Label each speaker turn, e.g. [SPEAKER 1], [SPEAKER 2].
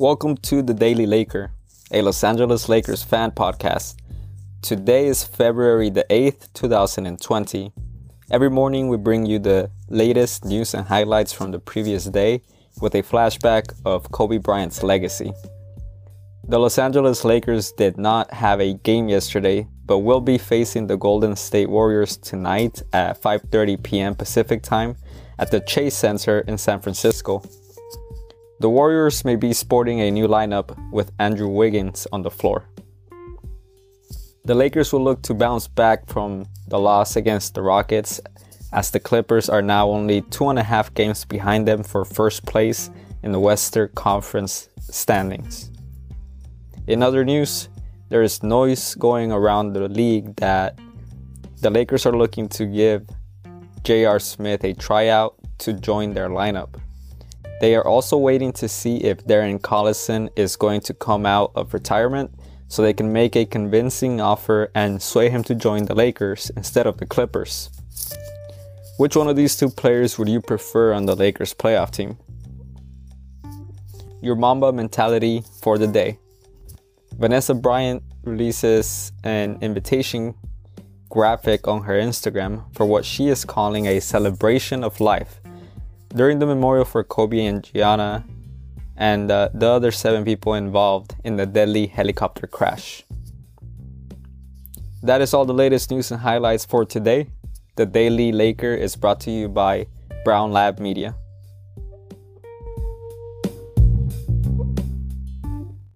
[SPEAKER 1] Welcome to the Daily Laker, a Los Angeles Lakers fan podcast. Today is February the 8th, 2020. Every morning we bring you the latest news and highlights from the previous day with a flashback of Kobe Bryant's legacy. The Los Angeles Lakers did not have a game yesterday, but will be facing the Golden State Warriors tonight at 5:30 p.m. Pacific Time at the Chase Center in San Francisco. The Warriors may be sporting a new lineup with Andrew Wiggins on the floor. The Lakers will look to bounce back from the loss against the Rockets as the Clippers are now only two and a half games behind them for first place in the Western Conference standings. In other news, there is noise going around the league that the Lakers are looking to give J.R. Smith a tryout to join their lineup. They are also waiting to see if Darren Collison is going to come out of retirement so they can make a convincing offer and sway him to join the Lakers instead of the Clippers. Which one of these two players would you prefer on the Lakers playoff team? Your Mamba mentality for the day. Vanessa Bryant releases an invitation graphic on her Instagram for what she is calling a celebration of life during the memorial for Kobe and Gianna and uh, the other seven people involved in the deadly helicopter crash. That is all the latest news and highlights for today. The Daily Laker is brought to you by Brown Lab Media.